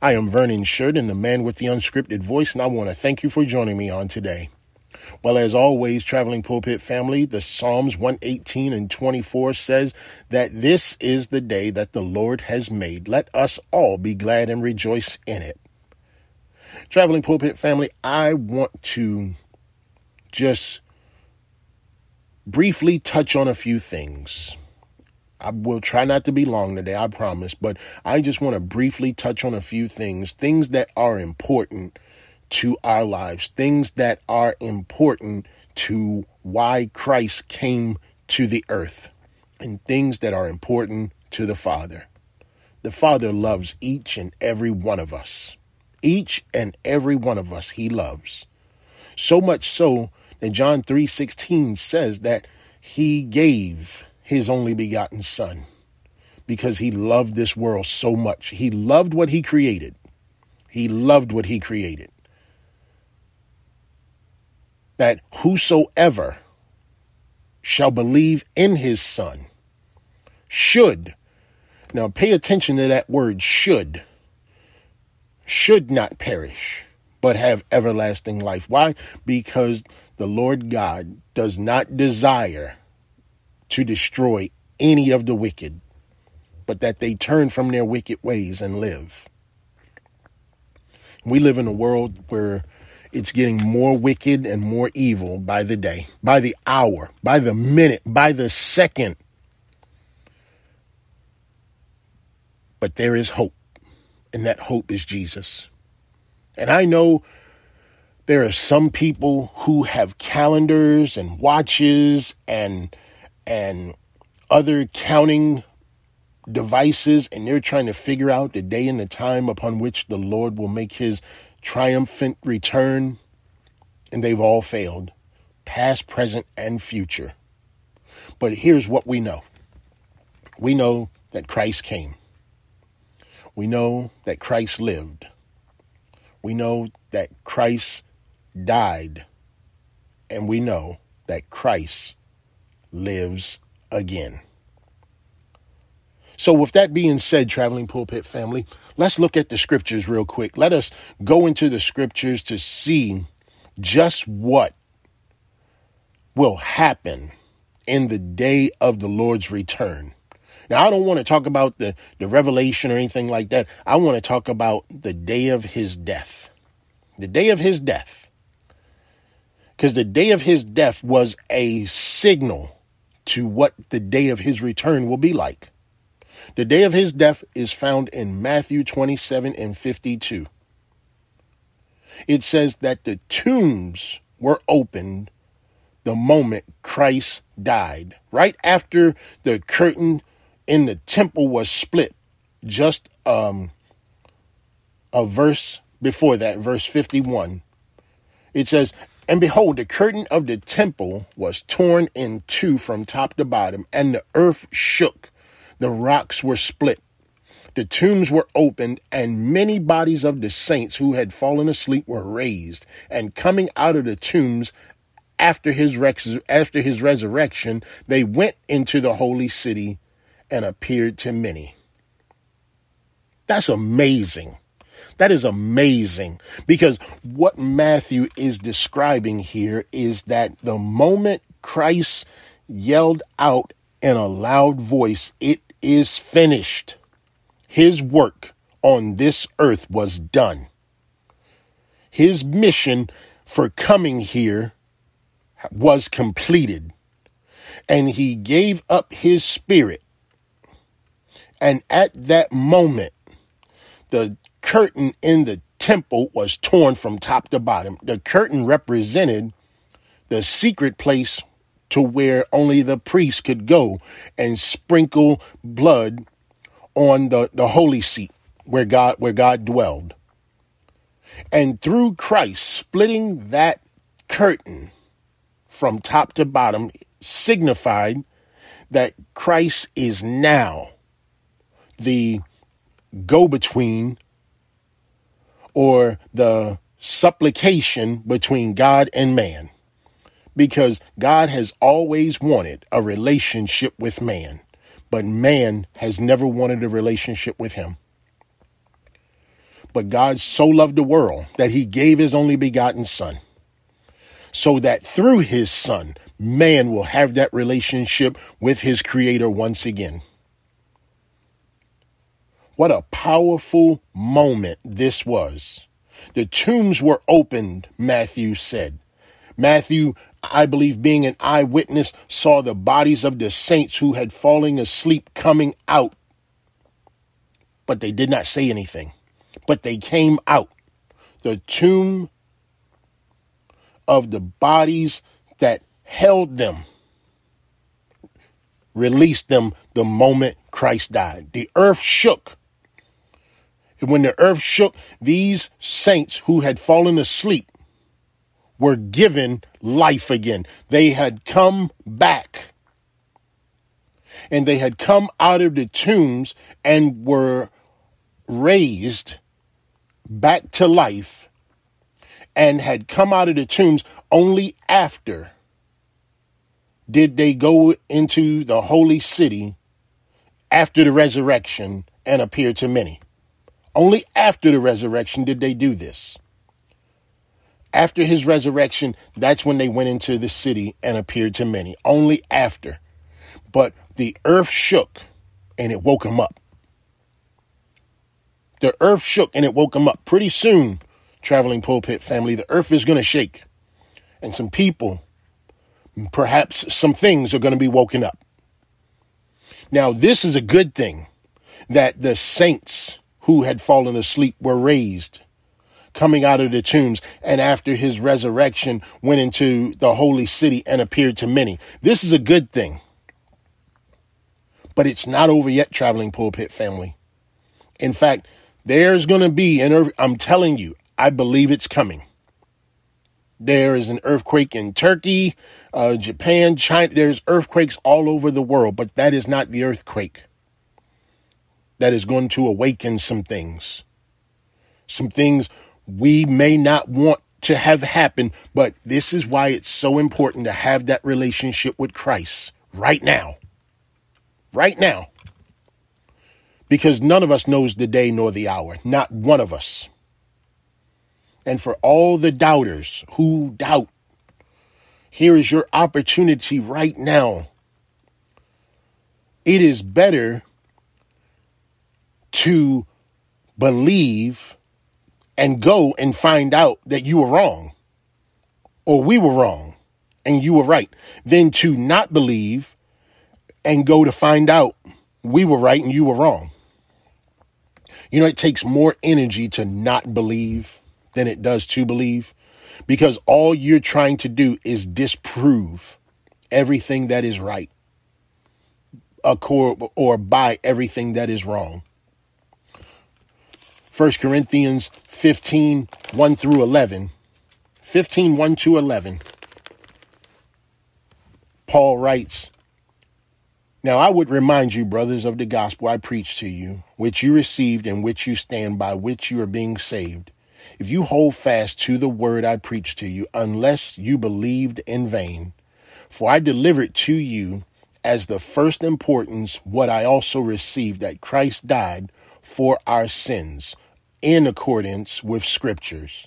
I am Vernon Sheridan, the man with the unscripted voice, and I want to thank you for joining me on today. Well, as always, Traveling Pulpit family, the Psalms 118 and 24 says that this is the day that the Lord has made. Let us all be glad and rejoice in it. Traveling Pulpit family, I want to just briefly touch on a few things. I will try not to be long today, I promise, but I just want to briefly touch on a few things, things that are important to our lives, things that are important to why Christ came to the earth, and things that are important to the Father. The Father loves each and every one of us. Each and every one of us he loves. So much so that John 3:16 says that he gave his only begotten son because he loved this world so much. He loved what he created. He loved what he created. That whosoever shall believe in his son should, now pay attention to that word should, should not perish, but have everlasting life. Why? Because the Lord God does not desire to destroy any of the wicked, but that they turn from their wicked ways and live. We live in a world where it's getting more wicked and more evil by the day, by the hour, by the minute, by the second. But there is hope, and that hope is Jesus. And I know there are some people who have calendars and watches and and other counting devices, and they're trying to figure out the day and the time upon which the Lord will make his triumphant return, and they've all failed past, present, and future. But here's what we know. We know that Christ came, we know that Christ lived, we know that Christ died, and we know that Christ lives again. So, with that being said, traveling pulpit family, let's look at the scriptures real quick. Let us go into the scriptures to see just what will happen in the day of the Lord's return. Now, I don't want to talk about the, the revelation or anything like that. I want to talk about the day of his death. The day of his death. Because the day of his death was a signal to what the day of his return will be like. The day of his death is found in Matthew 27 and 52. It says that the tombs were opened the moment Christ died, right after the curtain in the temple was split. Just um, a verse before that, verse 51. It says, and behold, the curtain of the temple was torn in two from top to bottom, and the earth shook. The rocks were split. The tombs were opened, and many bodies of the saints who had fallen asleep were raised. And coming out of the tombs after his, rex- after his resurrection, they went into the holy city and appeared to many. That's amazing. That is amazing because what Matthew is describing here is that the moment Christ yelled out in a loud voice, It is finished, his work on this earth was done. His mission for coming here was completed, and he gave up his spirit. And at that moment, the curtain in the temple was torn from top to bottom. The curtain represented the secret place to where only the priest could go and sprinkle blood on the, the holy seat where God where God dwelled. And through Christ splitting that curtain from top to bottom signified that Christ is now the go between or the supplication between God and man. Because God has always wanted a relationship with man, but man has never wanted a relationship with him. But God so loved the world that he gave his only begotten Son, so that through his Son, man will have that relationship with his Creator once again. What a powerful moment this was. The tombs were opened, Matthew said. Matthew, I believe, being an eyewitness, saw the bodies of the saints who had fallen asleep coming out. But they did not say anything. But they came out. The tomb of the bodies that held them, released them the moment Christ died. The earth shook. When the earth shook, these saints who had fallen asleep were given life again. They had come back. And they had come out of the tombs and were raised back to life and had come out of the tombs only after did they go into the holy city after the resurrection and appear to many. Only after the resurrection did they do this. After his resurrection, that's when they went into the city and appeared to many. Only after. But the earth shook and it woke him up. The earth shook and it woke him up. Pretty soon, traveling pulpit family, the earth is going to shake. And some people perhaps some things are going to be woken up. Now, this is a good thing that the saints who had fallen asleep were raised coming out of the tombs and after his resurrection went into the holy city and appeared to many. This is a good thing. But it's not over yet, traveling pulpit family. In fact, there's going to be, and I'm telling you, I believe it's coming. There is an earthquake in Turkey, uh, Japan, China. There's earthquakes all over the world, but that is not the earthquake that is going to awaken some things. Some things we may not want to have happen, but this is why it's so important to have that relationship with Christ right now. Right now. Because none of us knows the day nor the hour. Not one of us and for all the doubters who doubt. Here is your opportunity right now. It is better to believe and go and find out that you were wrong or we were wrong and you were right than to not believe and go to find out we were right and you were wrong. You know, it takes more energy to not believe than it does to believe because all you're trying to do is disprove everything that is right or by everything that is wrong. 1 Corinthians 15, 1 through 11. 15, 1 to 11. Paul writes, Now I would remind you, brothers, of the gospel I preached to you, which you received and which you stand by, which you are being saved if you hold fast to the word I preached to you, unless you believed in vain. For I delivered to you as the first importance what I also received that Christ died for our sins in accordance with scriptures,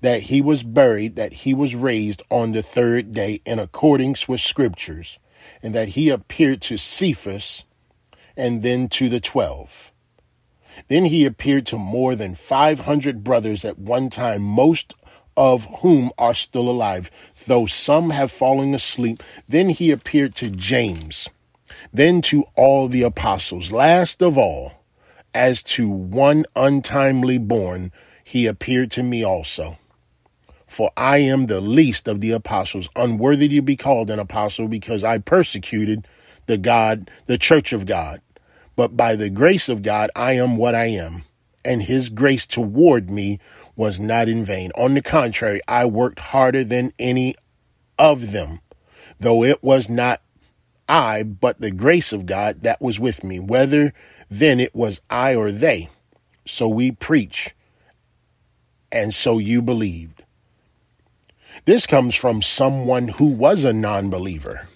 that he was buried, that he was raised on the third day in accordance with scriptures, and that he appeared to Cephas and then to the twelve. Then he appeared to more than 500 brothers at one time, most of whom are still alive, though some have fallen asleep. Then he appeared to James, then to all the apostles. Last of all, as to one untimely born, he appeared to me also. For I am the least of the apostles, unworthy to be called an apostle, because I persecuted the God, the church of God. But by the grace of God, I am what I am, and his grace toward me was not in vain. On the contrary, I worked harder than any of them, though it was not I, but the grace of God that was with me, whether then it was I or they. So we preach, and so you believed. This comes from someone who was a non believer.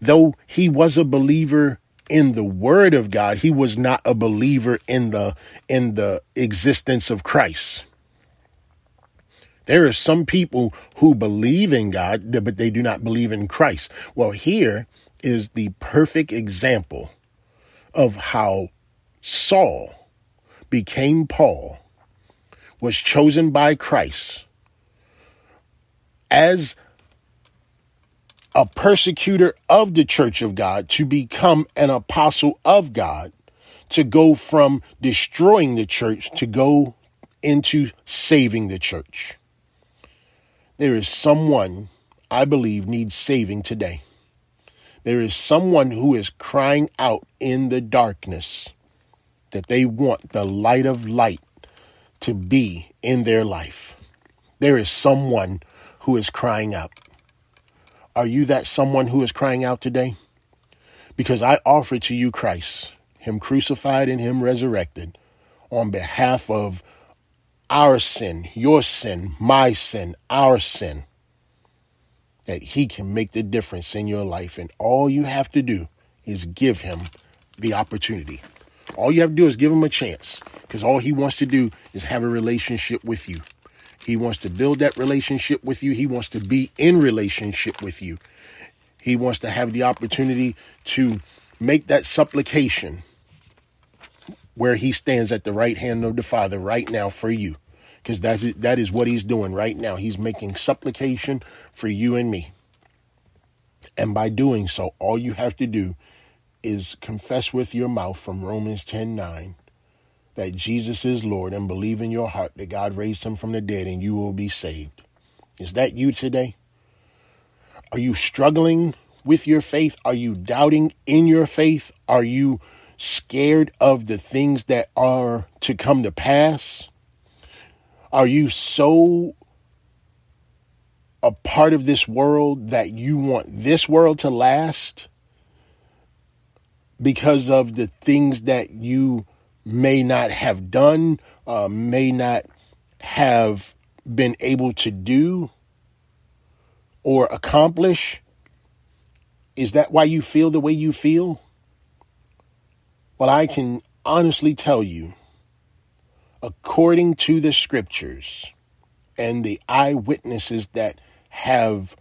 Though he was a believer in the word of God, he was not a believer in the in the existence of Christ. There are some people who believe in God, but they do not believe in Christ. Well, here is the perfect example of how Saul became Paul, was chosen by Christ as a persecutor of the church of God to become an apostle of God, to go from destroying the church to go into saving the church. There is someone I believe needs saving today. There is someone who is crying out in the darkness that they want the light of light to be in their life. There is someone who is crying out. Are you that someone who is crying out today? Because I offer to you Christ, Him crucified and Him resurrected, on behalf of our sin, your sin, my sin, our sin, that He can make the difference in your life. And all you have to do is give Him the opportunity. All you have to do is give Him a chance because all He wants to do is have a relationship with you. He wants to build that relationship with you. He wants to be in relationship with you. He wants to have the opportunity to make that supplication where he stands at the right hand of the Father right now for you. Because that's that is what he's doing right now. He's making supplication for you and me. And by doing so, all you have to do is confess with your mouth from Romans 10 9 that Jesus is Lord and believe in your heart that God raised him from the dead and you will be saved. Is that you today? Are you struggling with your faith? Are you doubting in your faith? Are you scared of the things that are to come to pass? Are you so a part of this world that you want this world to last because of the things that you may not have done, uh, may not have been able to do or accomplish? Is that why you feel the way you feel? Well, I can honestly tell you, according to the scriptures and the eyewitnesses that have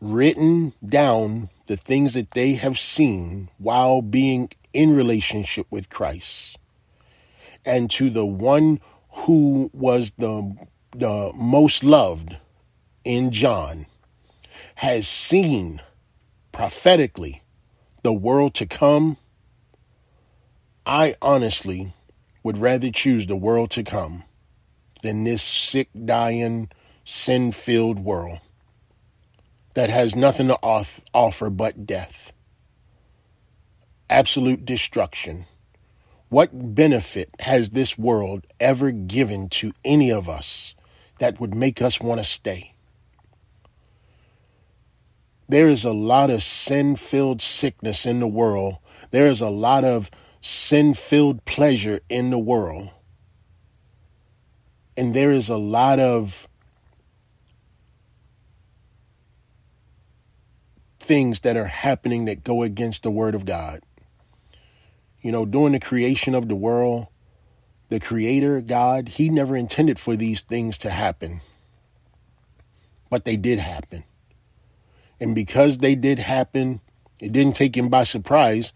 written down the things that they have seen while being in relationship with Christ, and to the one who was the, the most loved in John, has seen prophetically the world to come, I honestly would rather choose the world to come than this sick, dying, sin filled world that has nothing to offer but death, absolute destruction what benefit has this world ever given to any of us that would make us want to stay? There is a lot of sin filled sickness in the world. There is a lot of sin filled pleasure in the world. And there is a lot of things that are happening that go against the Word of God. You know, during the creation of the world, the creator, God, he never intended for these things to happen. But they did happen. And because they did happen, it didn't take him by surprise.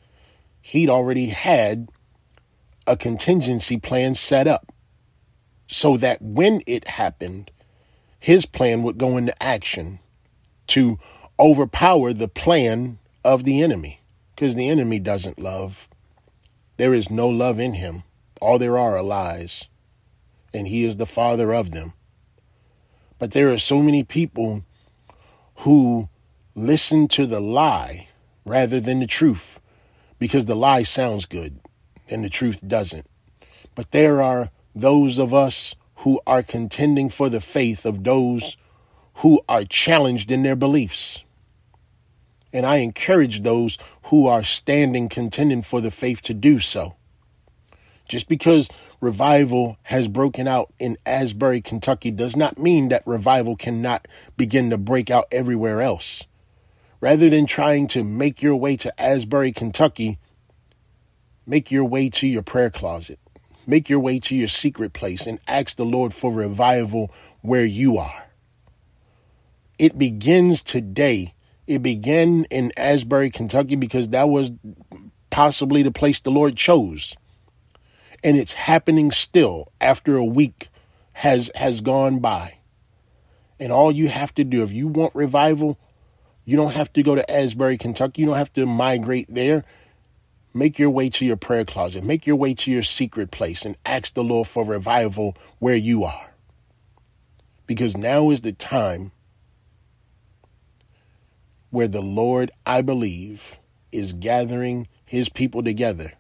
He'd already had a contingency plan set up so that when it happened, his plan would go into action to overpower the plan of the enemy because the enemy doesn't love. There is no love in him. All there are are lies, and he is the father of them. But there are so many people who listen to the lie rather than the truth because the lie sounds good and the truth doesn't. But there are those of us who are contending for the faith of those who are challenged in their beliefs. And I encourage those who are standing contending for the faith to do so. Just because revival has broken out in Asbury, Kentucky, does not mean that revival cannot begin to break out everywhere else. Rather than trying to make your way to Asbury, Kentucky, make your way to your prayer closet. Make your way to your secret place and ask the Lord for revival where you are. It begins today. It began in Asbury, Kentucky, because that was possibly the place the Lord chose and it's happening still after a week has has gone by. And all you have to do if you want revival, you don't have to go to Asbury, Kentucky. You don't have to migrate there. Make your way to your prayer closet. Make your way to your secret place and ask the Lord for revival where you are. Because now is the time where the Lord, I believe, is gathering his people together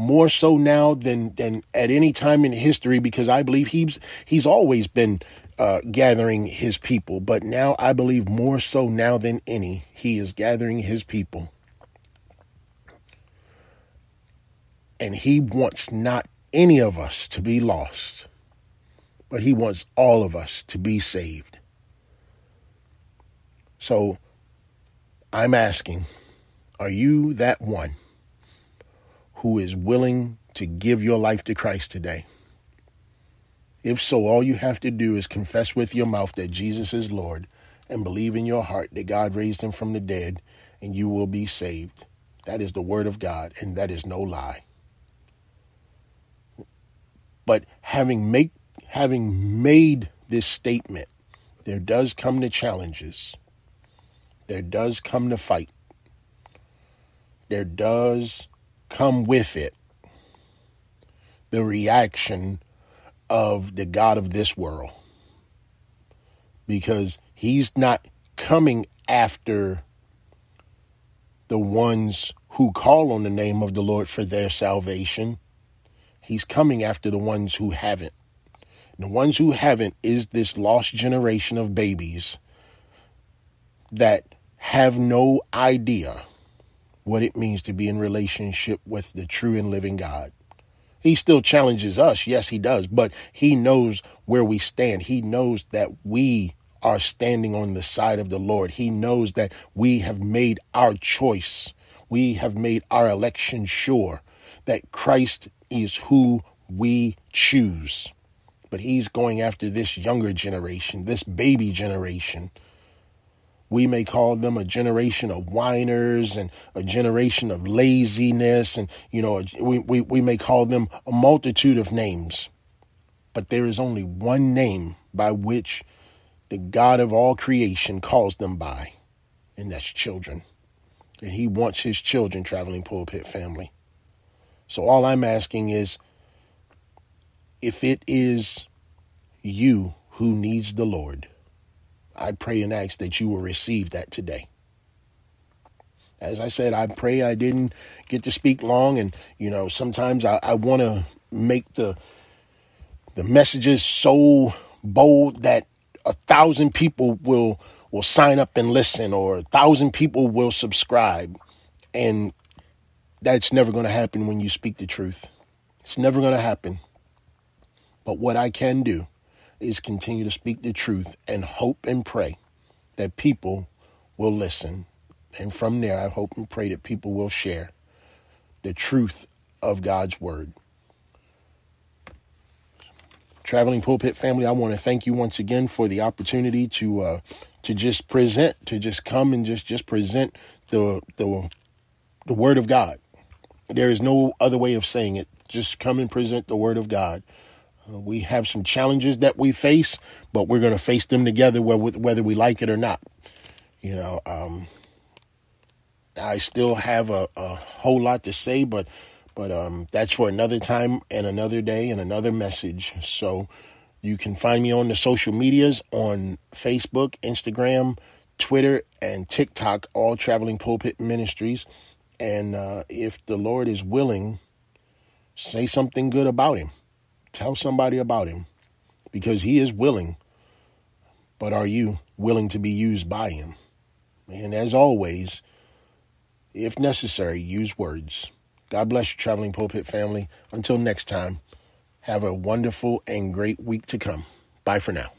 more so now than than at any time in history because I believe he's he's always been uh, gathering his people, but now I believe more so now than any he is gathering his people, and he wants not any of us to be lost, but he wants all of us to be saved. So I'm asking, are you that one? who is willing to give your life to Christ today? If so, all you have to do is confess with your mouth that Jesus is Lord and believe in your heart that God raised him from the dead and you will be saved. That is the word of God and that is no lie. But having make having made this statement, there does come the challenges. There does come the fight. There does come with it the reaction of the God of this world. Because he's not coming after the ones who call on the name of the Lord for their salvation. He's coming after the ones who haven't. The ones who haven't is this lost generation of babies that have no idea what it means to be in relationship with the true and living God. He still challenges us. Yes, he does, but he knows where we stand. He knows that we are standing on the side of the Lord. He knows that we have made our choice. We have made our election sure that Christ is who we choose. But he's going after this younger generation, this baby generation we may call them a generation of whiners and a generation of laziness. And, you know, we, we, we may call them a multitude of names. But there is only one name by which the God of all creation calls them by, and that's children. And he wants his children traveling pulpit family. So all I'm asking is if it is you who needs the Lord, I pray and ask that you will receive that today. As I said, I pray I didn't get to speak long, and you know, sometimes I, I want to make the the messages so bold that a thousand people will will sign up and listen, or a thousand people will subscribe, and that's never going to happen when you speak the truth. It's never going to happen. But what I can do is continue to speak the truth and hope and pray that people will listen. And from there, I hope and pray that people will share the truth of God's word. Traveling pulpit family, I want to thank you once again for the opportunity to uh, to just present, to just come and just just present the the the word of God. There is no other way of saying it. Just come and present the word of God. Uh, we have some challenges that we face, but we're going to face them together whether we like it or not. You know, um, I still have a, a, whole lot to say, but but um, that's for another time and another day and another message. So you can find me on the social medias on Facebook, Instagram, Twitter, and TikTok, all Traveling Pulpit Ministries. And uh, if the Lord is willing, say something good about him Tell somebody about him because he is willing. But are you willing to be used by him? And as always, if necessary, use words. God bless you, traveling pulpit family. Until next time, have a wonderful and great week to come. Bye for now.